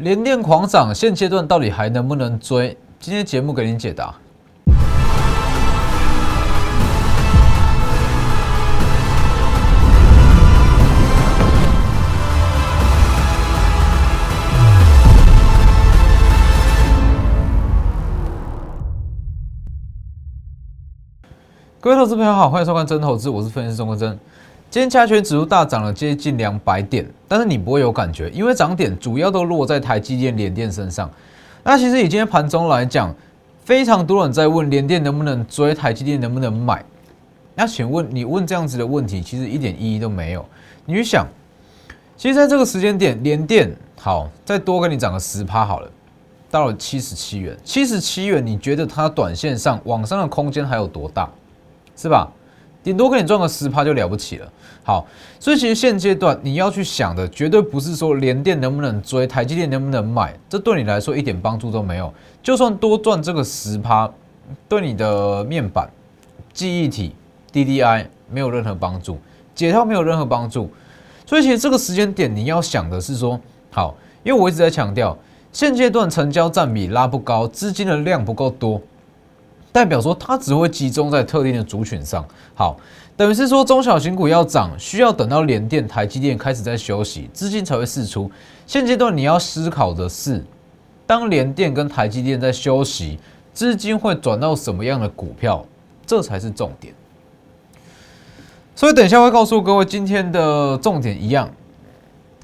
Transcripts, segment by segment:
联电狂涨，现阶段到底还能不能追？今天节目给您解答。各位投资朋友好，欢迎收看真投资，我是分析师钟国珍。今天加权指数大涨了接近两百点，但是你不会有感觉，因为涨点主要都落在台积电、联电身上。那其实以今天盘中来讲，非常多人在问联电能不能追，台积电能不能买。那请问你问这样子的问题，其实一点意义都没有。你去想，其实在这个时间点，联电好再多给你涨个十趴好了，到了七十七元，七十七元，你觉得它短线上往上的空间还有多大？是吧？顶多给你赚个十趴就了不起了。好，所以其实现阶段你要去想的，绝对不是说联电能不能追，台积电能不能买，这对你来说一点帮助都没有。就算多赚这个十趴，对你的面板、记忆体、DDI 没有任何帮助，解套没有任何帮助。所以其实这个时间点你要想的是说，好，因为我一直在强调，现阶段成交占比拉不高，资金的量不够多。代表说它只会集中在特定的族群上，好，等于是说中小型股要涨，需要等到联电、台积电开始在休息，资金才会释出。现阶段你要思考的是，当联电跟台积电在休息，资金会转到什么样的股票，这才是重点。所以等一下会告诉各位今天的重点一样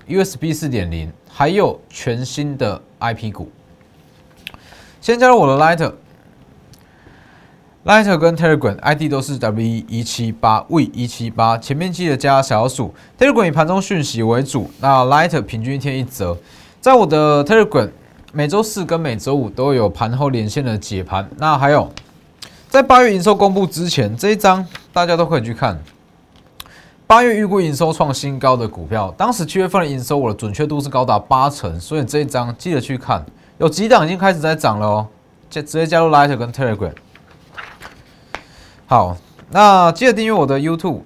，USB 四点零，还有全新的 IP 股。先加入我的 Light。Lighter 跟 Telegram ID 都是 W 一七八 V 一七八，前面记得加小数。Telegram 以盘中讯息为主，那 Lighter 平均一天一折。在我的 Telegram 每周四跟每周五都有盘后连线的解盘。那还有，在八月营收公布之前，这一张大家都可以去看。八月预估营收创新高的股票，当时七月份的营收我的准确度是高达八成，所以这一张记得去看。有几档已经开始在涨了哦，直直接加入 Lighter 跟 Telegram。好，那记得订阅我的 YouTube，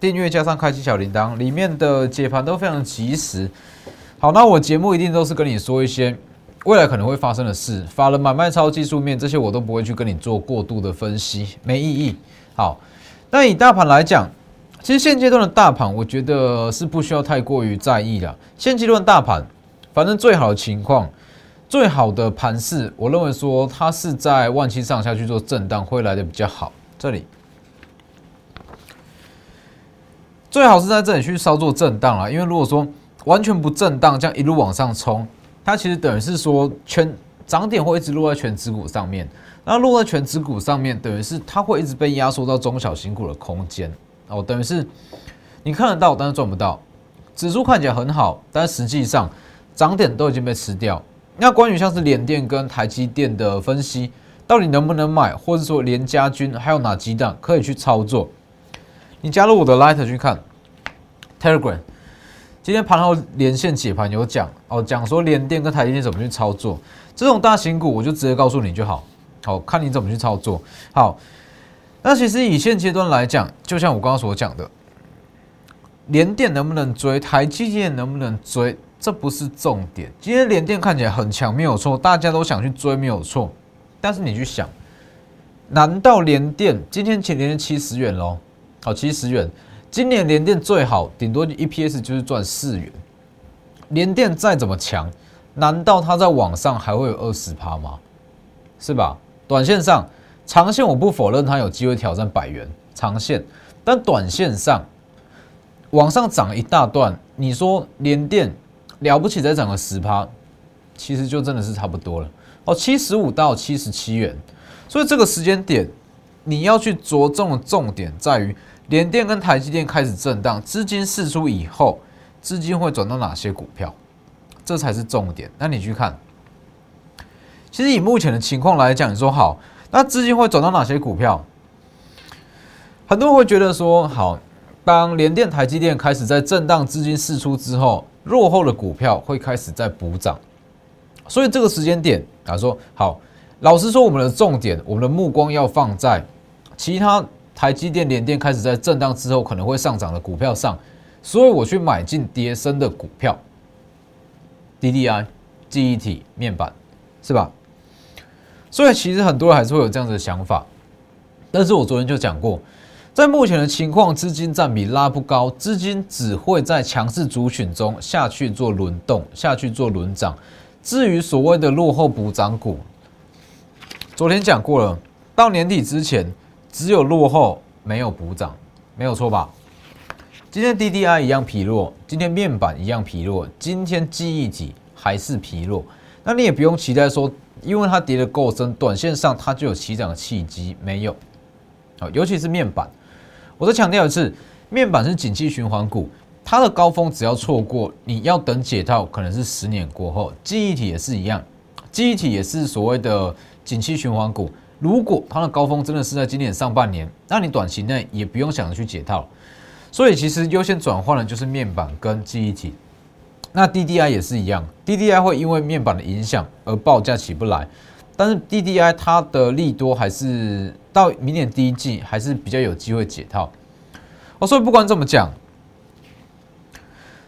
订阅加上开启小铃铛，里面的解盘都非常及时。好，那我节目一定都是跟你说一些未来可能会发生的事，发了买卖超技术面这些我都不会去跟你做过度的分析，没意义。好，那以大盘来讲，其实现阶段的大盘，我觉得是不需要太过于在意的。现阶段大盘，反正最好的情况，最好的盘势，我认为说它是在万七上下去做震荡，会来的比较好。这里最好是在这里去稍作震荡了，因为如果说完全不震荡，这样一路往上冲，它其实等于是说全涨点会一直落在全指股上面，那落在全指股上面，等于是它会一直被压缩到中小型股的空间哦，等于是你看得到，但是赚不到。指数看起来很好，但实际上涨点都已经被吃掉。那关于像是联电跟台积电的分析。到底能不能买，或者说连家军还有哪几档可以去操作？你加入我的 Light 去看 Telegram。今天盘后连线解盘有讲哦，讲说联电跟台积电怎么去操作，这种大型股我就直接告诉你就好，好看你怎么去操作。好，那其实以现阶段来讲，就像我刚刚所讲的，联电能不能追，台积电能不能追，这不是重点。今天联电看起来很强，没有错，大家都想去追，没有错。但是你去想，难道联电今天前年七十元喽？好，七十元，今年联电最好顶多 EPS 就是赚四元。联电再怎么强，难道它在网上还会有二十趴吗？是吧？短线上，长线我不否认它有机会挑战百元长线，但短线上往上涨一大段，你说联电了不起再涨个十趴，其实就真的是差不多了。哦，七十五到七十七元，所以这个时间点你要去着重的重点在于联电跟台积电开始震荡，资金释出以后，资金会转到哪些股票，这才是重点。那你去看，其实以目前的情况来讲，你说好，那资金会转到哪些股票？很多人会觉得说，好，当联电、台积电开始在震荡，资金释出之后，落后的股票会开始在补涨。所以这个时间点啊，说好，老实说，我们的重点，我们的目光要放在其他台积电、联电开始在震荡之后可能会上涨的股票上，所以我去买进跌升的股票，DDI，记忆体、面板，是吧？所以其实很多人还是会有这样的想法，但是我昨天就讲过，在目前的情况，资金占比拉不高，资金只会在强势族群中下去做轮动，下去做轮涨。至于所谓的落后补涨股，昨天讲过了，到年底之前只有落后没有补涨，没有错吧？今天 DDI 一样疲弱，今天面板一样疲弱，今天记忆体还是疲弱，那你也不用期待说。因为它跌得够深，短线上它就有起涨的契机，没有，啊，尤其是面板，我再强调一次，面板是景气循环股，它的高峰只要错过，你要等解套，可能是十年过后。记忆体也是一样，记忆体也是所谓的景气循环股，如果它的高峰真的是在今年上半年，那你短期内也不用想着去解套，所以其实优先转换的就是面板跟记忆体。那 DDI 也是一样，DDI 会因为面板的影响而报价起不来，但是 DDI 它的利多还是到明年第一季还是比较有机会解套。哦，所以不管怎么讲，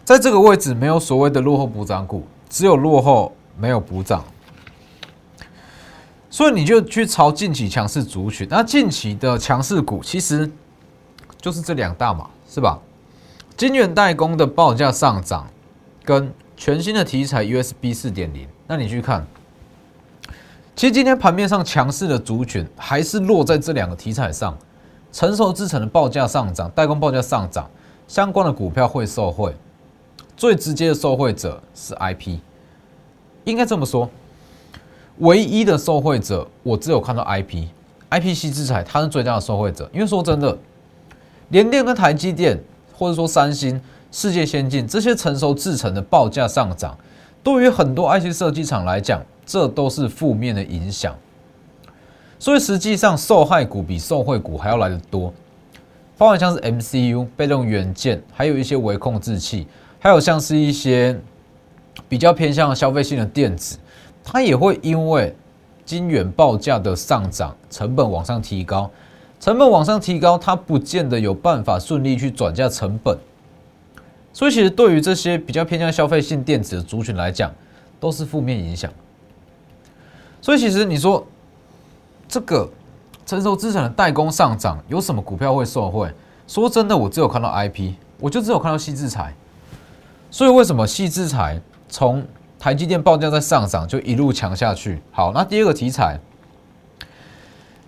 在这个位置没有所谓的落后补涨股，只有落后没有补涨，所以你就去抄近期强势族群。那近期的强势股其实就是这两大嘛，是吧？晶圆代工的报价上涨。跟全新的题材 USB 四点零，那你去看，其实今天盘面上强势的族群还是落在这两个题材上，成熟制成的报价上涨，代工报价上涨，相关的股票会受惠，最直接的受惠者是 IP，应该这么说，唯一的受惠者我只有看到 IP，IPC 制裁它是最大的受惠者，因为说真的，联电跟台积电或者说三星。世界先进这些成熟制成的报价上涨，对于很多 IC 设计厂来讲，这都是负面的影响。所以实际上受害股比受惠股还要来得多，包含像是 MCU、被动元件，还有一些微控制器，还有像是一些比较偏向消费性的电子，它也会因为晶圆报价的上涨，成本往上提高，成本往上提高，它不见得有办法顺利去转嫁成本。所以，其实对于这些比较偏向消费性电子的族群来讲，都是负面影响。所以，其实你说这个成熟资产的代工上涨，有什么股票会受惠？说真的，我只有看到 IP，我就只有看到细制材。所以，为什么细制材从台积电报价在上涨，就一路强下去？好，那第二个题材，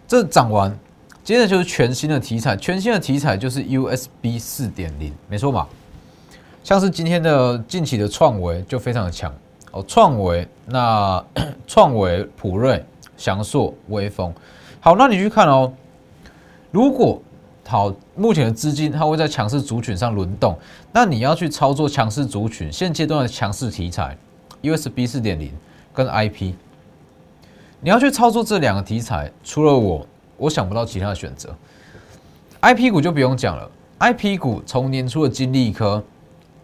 这涨完，接着就是全新的题材，全新的题材就是 USB 四点零，没错吧？像是今天的近期的创维就非常的强哦，创维那 创维、普瑞、翔硕、微风，好，那你去看哦，如果好目前的资金它会在强势族群上轮动，那你要去操作强势族群，现阶段的强势题材 USB 四点零跟 IP，你要去操作这两个题材，除了我，我想不到其他的选择。IP 股就不用讲了，IP 股从年初的金利科。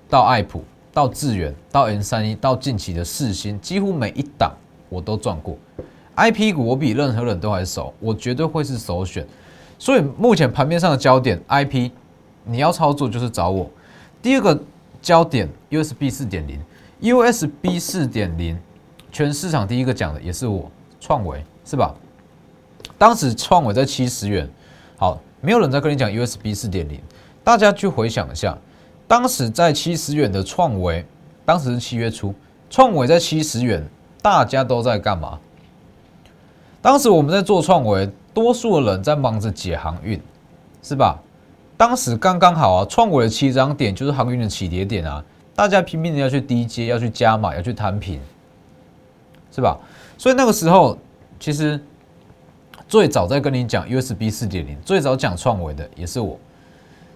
到爱普，到智远，到 N 三一，到近期的四星，几乎每一档我都赚过。I P 股我比任何人都还熟，我绝对会是首选。所以目前盘面上的焦点 I P，你要操作就是找我。第二个焦点 U S B 四点零，U S B 四点零，全市场第一个讲的也是我创维，是吧？当时创维在七十元，好，没有人在跟你讲 U S B 四点零，大家去回想一下。当时在七十元的创维，当时是七月初，创维在七十元，大家都在干嘛？当时我们在做创维，多数的人在忙着解航运，是吧？当时刚刚好啊，创维的起涨点就是航运的起跌点啊，大家拼命的要去低接，要去加码，要去摊平，是吧？所以那个时候，其实最早在跟你讲 USB 四点零，最早讲创维的也是我。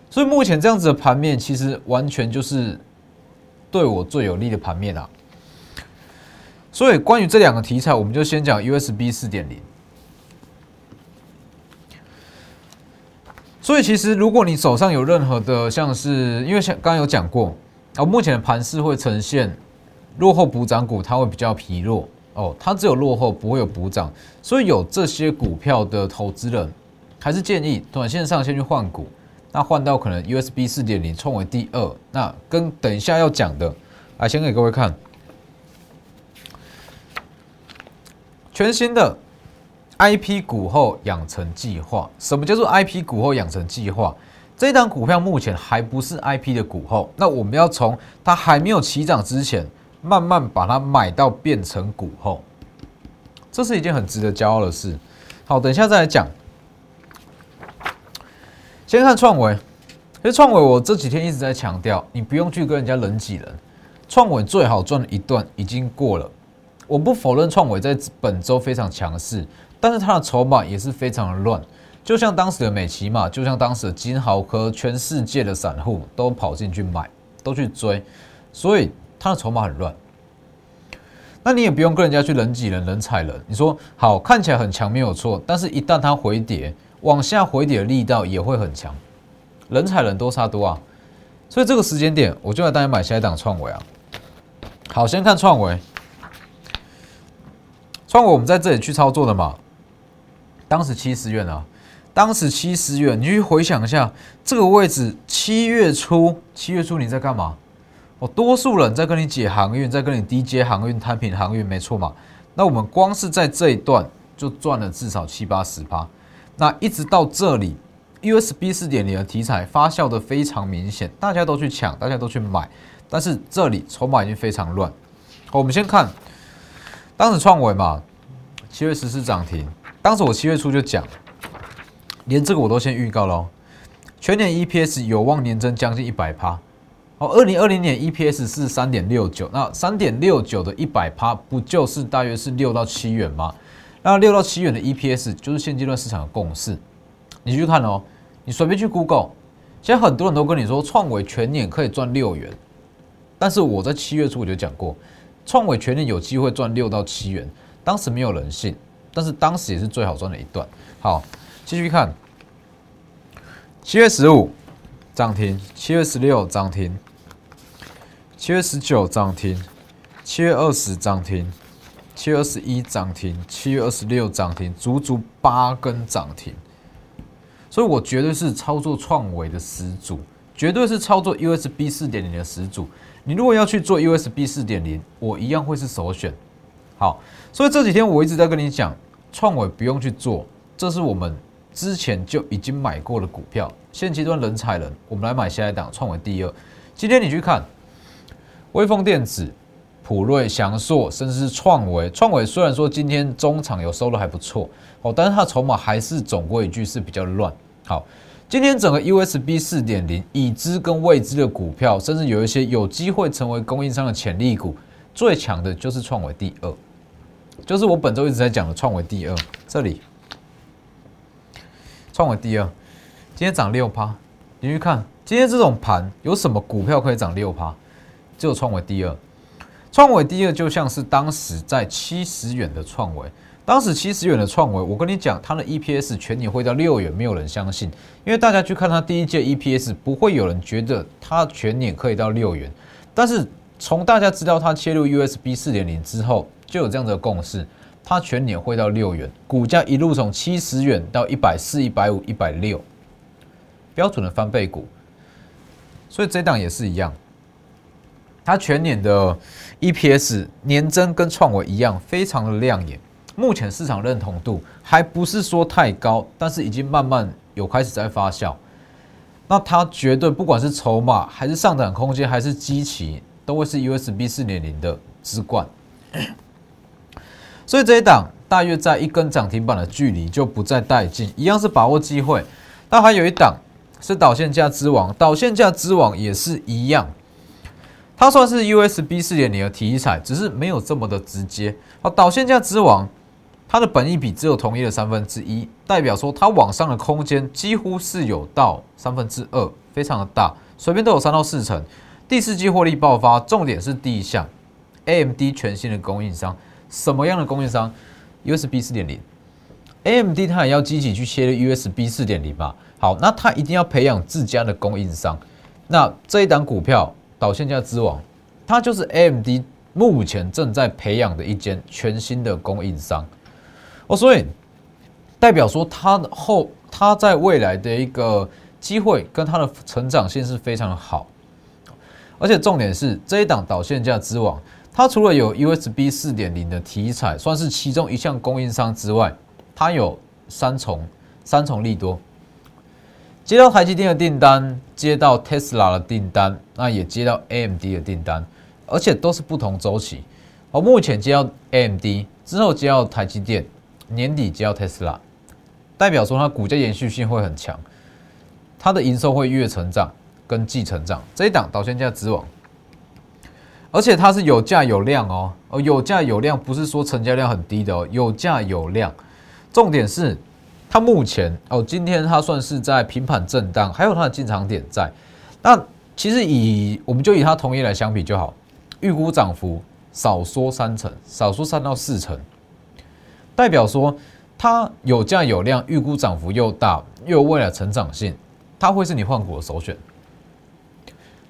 所以目前这样子的盘面，其实完全就是对我最有利的盘面啊。所以关于这两个题材，我们就先讲 USB 四点零。所以其实如果你手上有任何的，像是因为像刚刚有讲过啊，目前的盘势会呈现落后补涨股，它会比较疲弱哦，它只有落后不会有补涨，所以有这些股票的投资人，还是建议短线上先去换股。那换到可能 USB 四点零，冲为第二。那跟等一下要讲的，来先给各位看。全新的 IP 股后养成计划。什么叫做 IP 股后养成计划？这档股票目前还不是 IP 的股后，那我们要从它还没有起涨之前，慢慢把它买到变成股后，这是一件很值得骄傲的事。好，等一下再来讲。先看创维，其实创维我这几天一直在强调，你不用去跟人家人挤人，创维最好赚的一段已经过了。我不否认创维在本周非常强势，但是它的筹码也是非常的乱。就像当时的美琪嘛，就像当时的金豪科，全世界的散户都跑进去买，都去追，所以它的筹码很乱。那你也不用跟人家去人挤人、人踩人。你说好看起来很强没有错，但是一旦它回跌，往下回跌的力道也会很强，人踩人多差多啊。所以这个时间点，我就来带你买下一档创维啊。好，先看创维，创维我们在这里去操作的嘛，当时七十元啊。当时七十元，你去回想一下这个位置，七月初，七月初你在干嘛？哦，多数人在跟你解航运，在跟你低阶航运摊平航运，没错嘛？那我们光是在这一段就赚了至少七八十趴。那一直到这里，USB 四点零的题材发酵的非常明显，大家都去抢，大家都去买，但是这里筹码已经非常乱。好，我们先看当时创维嘛，七月十四涨停，当时我七月初就讲。连这个我都先预告了，全年 EPS 有望年增将近一百趴。哦，二零二零年 EPS 是三点六九，那三点六九的一百趴，不就是大约是六到七元吗？那六到七元的 EPS 就是现阶段市场的共识。你去看哦，你随便去 Google，现在很多人都跟你说创维全年可以赚六元，但是我在七月初我就讲过，创维全年有机会赚六到七元，当时没有人信，但是当时也是最好赚的一段。好。继续看，七月十五涨停，七月十六涨停，七月十九涨停，七月二十涨停，七月二十一涨停，七月二十六涨停，足足八根涨停。所以我绝对是操作创维的始祖，绝对是操作 USB 四点零的始祖。你如果要去做 USB 四点零，我一样会是首选。好，所以这几天我一直在跟你讲，创维不用去做，这是我们。之前就已经买过的股票，现阶段人踩人，我们来买下一档创维第二。今天你去看，微风电子、普瑞、翔硕，甚至是创维。创维虽然说今天中场有收入还不错哦，但是它筹码还是总归一句是比较乱。好，今天整个 USB 四点零已知跟未知的股票，甚至有一些有机会成为供应商的潜力股，最强的就是创维第二，就是我本周一直在讲的创维第二，这里。创维第二，今天涨六趴。你去看今天这种盘，有什么股票可以涨六趴？只有创维第二。创维第二就像是当时在七十元的创维，当时七十元的创维，我跟你讲，它的 EPS 全年会到六元，没有人相信，因为大家去看它第一届 EPS，不会有人觉得它全年可以到六元。但是从大家知道它切入 USB 四点零之后，就有这样的共识。它全年会到六元，股价一路从七十元到一百四、一百五、一百六，标准的翻倍股。所以这档也是一样，它全年的 EPS 年增跟创维一样，非常的亮眼。目前市场认同度还不是说太高，但是已经慢慢有开始在发酵。那它绝对不管是筹码还是上涨空间还是基情，都会是 USB 四点零的之冠。所以这一档大约在一根涨停板的距离就不再带进，一样是把握机会。那还有一档是导线架之王，导线架之王也是一样，它算是 USB 四点零的题材，只是没有这么的直接。好，导线架之王，它的本益比只有同一的三分之一，代表说它往上的空间几乎是有到三分之二，非常的大，随便都有三到四成。第四季获利爆发，重点是第一项，AMD 全新的供应商。什么样的供应商？USB 四点零，AMD 它也要积极去切 USB 四点零嘛？好，那它一定要培养自家的供应商。那这一档股票导线架之王，它就是 AMD 目前正在培养的一间全新的供应商。哦，所以代表说它后它在未来的一个机会跟它的成长性是非常的好。而且重点是这一档导线架之王。它除了有 USB 四点零的题材，算是其中一项供应商之外，它有三重三重利多，接到台积电的订单，接到 Tesla 的订单，那也接到 AMD 的订单，而且都是不同周期。我目前接到 AMD 之后接到台积电，年底接到 Tesla，代表说它股价延续性会很强，它的营收会越成长跟季成长。这一档导线价之王。而且它是有价有量哦，哦有价有量不是说成交量很低的哦，有价有量。重点是它目前哦，今天它算是在平盘震荡，还有它的进场点在。那其实以我们就以它同业来相比就好，预估涨幅少说三成，少说三到四成，代表说它有价有量，预估涨幅又大，又有未来成长性，它会是你换股的首选。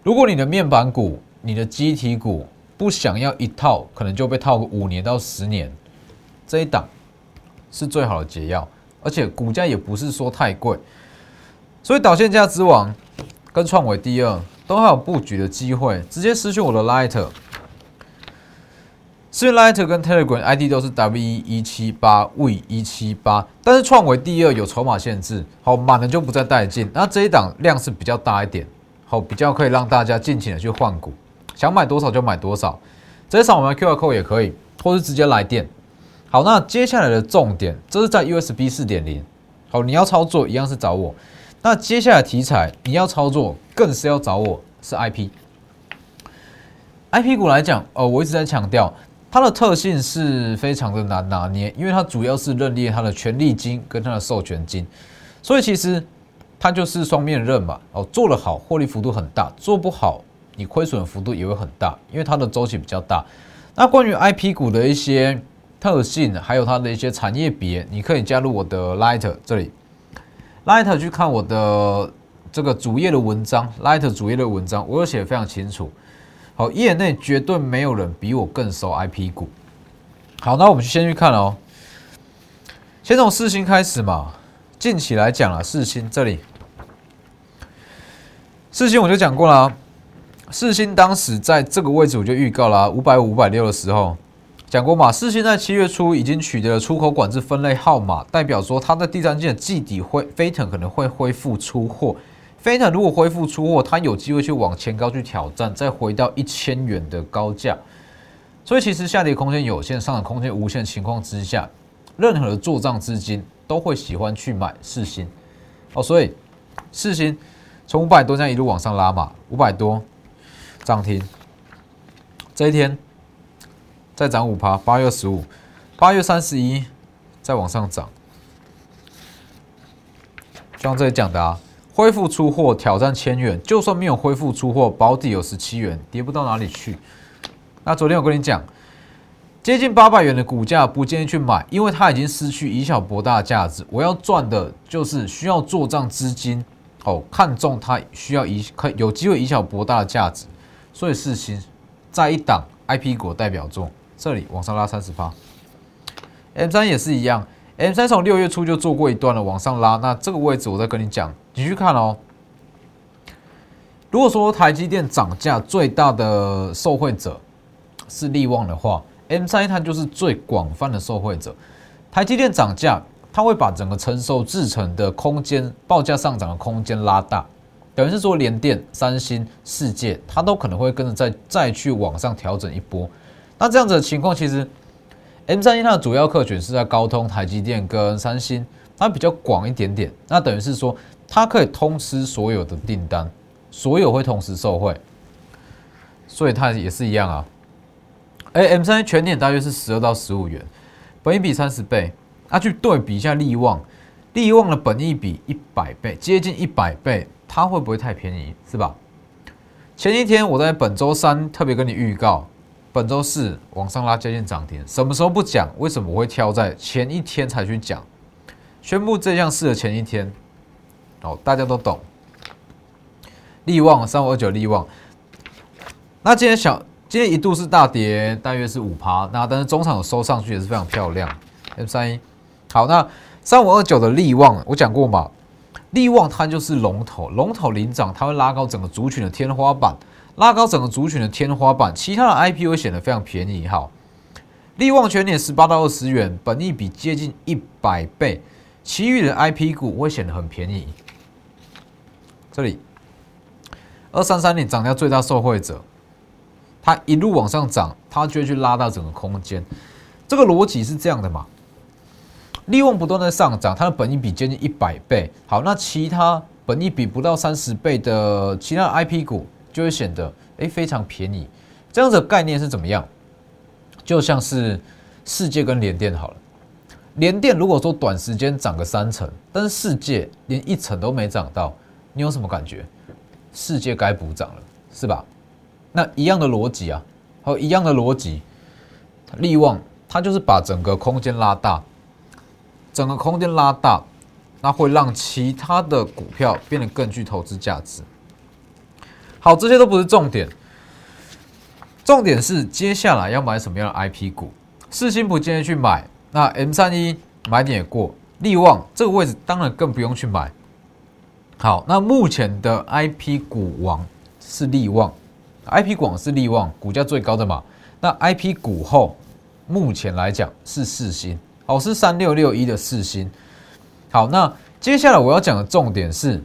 如果你的面板股，你的机体股不想要一套，可能就被套个五年到十年，这一档是最好的解药，而且股价也不是说太贵，所以导线价之王跟创维第二都还有布局的机会，直接私讯我的 Light，私讯 Light 跟 Telegram ID 都是 W 一七八 V 一七八，但是创维第二有筹码限制，好满了就不再带进，那这一档量是比较大一点，好比较可以让大家尽情的去换股。想买多少就买多少，直接扫我们的 Q R code 也可以，或是直接来电。好，那接下来的重点，这是在 U S B 四点零。好，你要操作一样是找我。那接下来题材你要操作，更是要找我，是 I P。I P 股来讲，哦，我一直在强调，它的特性是非常的难拿捏，因为它主要是认列它的权利金跟它的授权金，所以其实它就是双面刃嘛。哦，做得好，获利幅度很大；做不好。你亏损幅度也会很大，因为它的周期比较大。那关于 I P 股的一些特性，还有它的一些产业别，你可以加入我的 Light 这里，Light 去看我的这个主页的文章，Light 主页的文章，我有写的非常清楚。好，业内绝对没有人比我更熟 I P 股。好，那我们先去看哦，先从四星开始嘛。近期来讲啊，四星这里，四星我就讲过了。四星当时在这个位置，我就预告了五百五、五百六的时候讲过嘛。四星在七月初已经取得了出口管制分类号码，代表说它在第三季的季底会飞腾可能会恢复出货。飞腾如果恢复出货，它有机会去往前高去挑战，再回到一千元的高价。所以其实下跌空间有限，上涨空间无限情况之下，任何的做账资金都会喜欢去买四星哦。所以四星从五百多这样一路往上拉嘛，五百多。涨停，这一天再涨五趴，八月十五，八月三十一再往上涨。就像这里讲的啊，恢复出货挑战千元，就算没有恢复出货，保底有十七元，跌不到哪里去。那昨天我跟你讲，接近八百元的股价不建议去买，因为它已经失去以小博大的价值。我要赚的就是需要做账资金哦，看中它需要以可有机会以小博大的价值。所以四星在一档 I P 股代表作，这里往上拉三十趴，M 三也是一样，M 三从六月初就做过一段了，往上拉。那这个位置我再跟你讲，你去看哦。如果说台积电涨价最大的受惠者是利旺的话，M 三它就是最广泛的受惠者。台积电涨价，它会把整个承受制成的空间、报价上涨的空间拉大。等于是说，联电、三星、世界，它都可能会跟着再再去往上调整一波。那这样子的情况，其实 M 三一它的主要客群是在高通、台积电跟三星，它比较广一点点。那等于是说，它可以通吃所有的订单，所有会同时受惠，所以它也是一样啊。哎，M 三全年大约是十二到十五元，本一比三十倍。那去对比一下利旺，利旺的本益比一百倍，接近一百倍。它会不会太便宜，是吧？前一天我在本周三特别跟你预告，本周四往上拉接近涨停，什么时候不讲？为什么我会挑在前一天才去讲？宣布这项事的前一天，哦，大家都懂。利旺三五二九利旺，那今天小今天一度是大跌，大约是五趴，那但是中场收上去也是非常漂亮。M 三一，好，那三五二九的利旺，我讲过嘛？利旺它就是龙头，龙头领涨，它会拉高整个族群的天花板。拉高整个族群的天花板，其他的 IP 会显得非常便宜。好，利旺全年十八到二十元，本益比接近一百倍，其余的 IP 股会显得很便宜。这里二三三年涨价最大受惠者，它一路往上涨，它就会去拉到整个空间。这个逻辑是这样的嘛？利旺不断在上涨，它的本益比接近一百倍。好，那其他本益比不到三十倍的其他 IP 股。就会显得哎非常便宜，这样子的概念是怎么样？就像是世界跟联电好了，联电如果说短时间涨个三成，但是世界连一成都没涨到，你有什么感觉？世界该补涨了，是吧？那一样的逻辑啊，和一样的逻辑，利旺它就是把整个空间拉大，整个空间拉大，那会让其他的股票变得更具投资价值。好，这些都不是重点，重点是接下来要买什么样的 IP 股。四星不建议去买，那 M 三一买点也过，利旺这个位置当然更不用去买。好，那目前的 IP 股王是利旺，IP 股王是利旺，股价最高的嘛。那 IP 股后目前来讲是四星，好，是三六六一的四星。好，那接下来我要讲的重点是。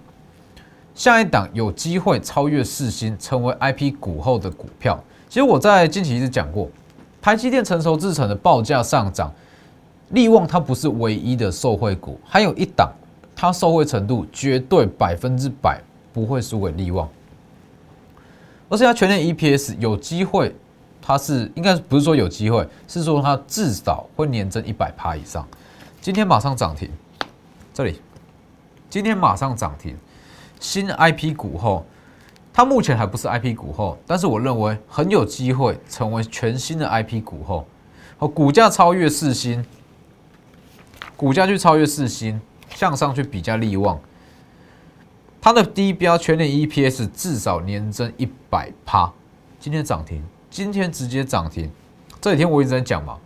下一档有机会超越四星，成为 IP 股后的股票。其实我在近期一直讲过，台积电成熟制成的报价上涨，利旺它不是唯一的受惠股，还有一档，它受惠程度绝对百分之百不会输给利旺，而且它全年 EPS 有机会，它是应该不是说有机会，是说它至少会年增一百趴以上。今天马上涨停，这里，今天马上涨停。新 IP 股后，它目前还不是 IP 股后，但是我认为很有机会成为全新的 IP 股后，哦股价超越四星，股价去超越四星，向上去比较利旺，它的低标全年 EPS 至少年增一百趴，今天涨停，今天直接涨停，这几天我一直在讲嘛，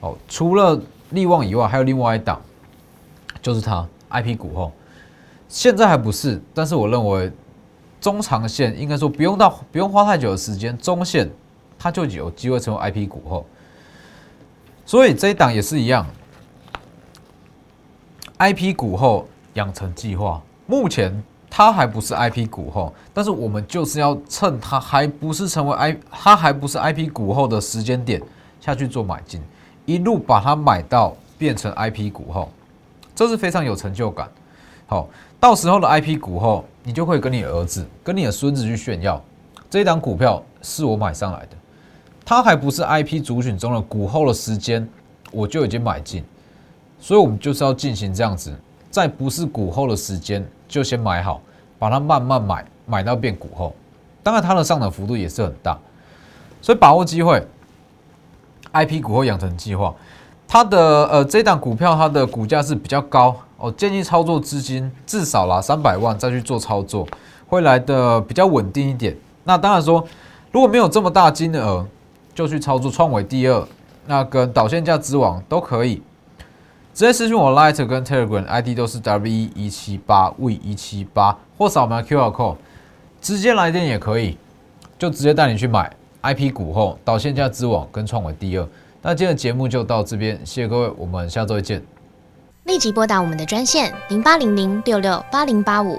哦，除了利旺以外，还有另外一档，就是它 IP 股后。现在还不是，但是我认为中长线应该说不用到不用花太久的时间，中线它就有机会成为 IP 股后，所以这一档也是一样，IP 股后养成计划，目前它还不是 IP 股后，但是我们就是要趁它还不是成为 I 它还不是 IP 股后的时间点下去做买进，一路把它买到变成 IP 股后，这是非常有成就感，好。到时候的 IP 股后，你就会跟你儿子、跟你的孙子去炫耀，这一档股票是我买上来的，它还不是 IP 主选中的股后的时间，我就已经买进，所以我们就是要进行这样子，在不是股后的时间就先买好，把它慢慢买，买到变股后，当然它的上涨幅度也是很大，所以把握机会，IP 股后养成计划，它的呃这档股票它的股价是比较高。哦，建议操作资金至少啦三百万再去做操作，会来的比较稳定一点。那当然说，如果没有这么大金额，就去操作创维第二，那跟导线价之王都可以。直接私信我 Light 跟 Telegram ID 都是 W 一七八 V 一七八，或扫描 QR code，直接来电也可以，就直接带你去买 IP 股后导线价之网跟创维第二。那今天的节目就到这边，谢谢各位，我们下周见。立即拨打我们的专线零八零零六六八零八五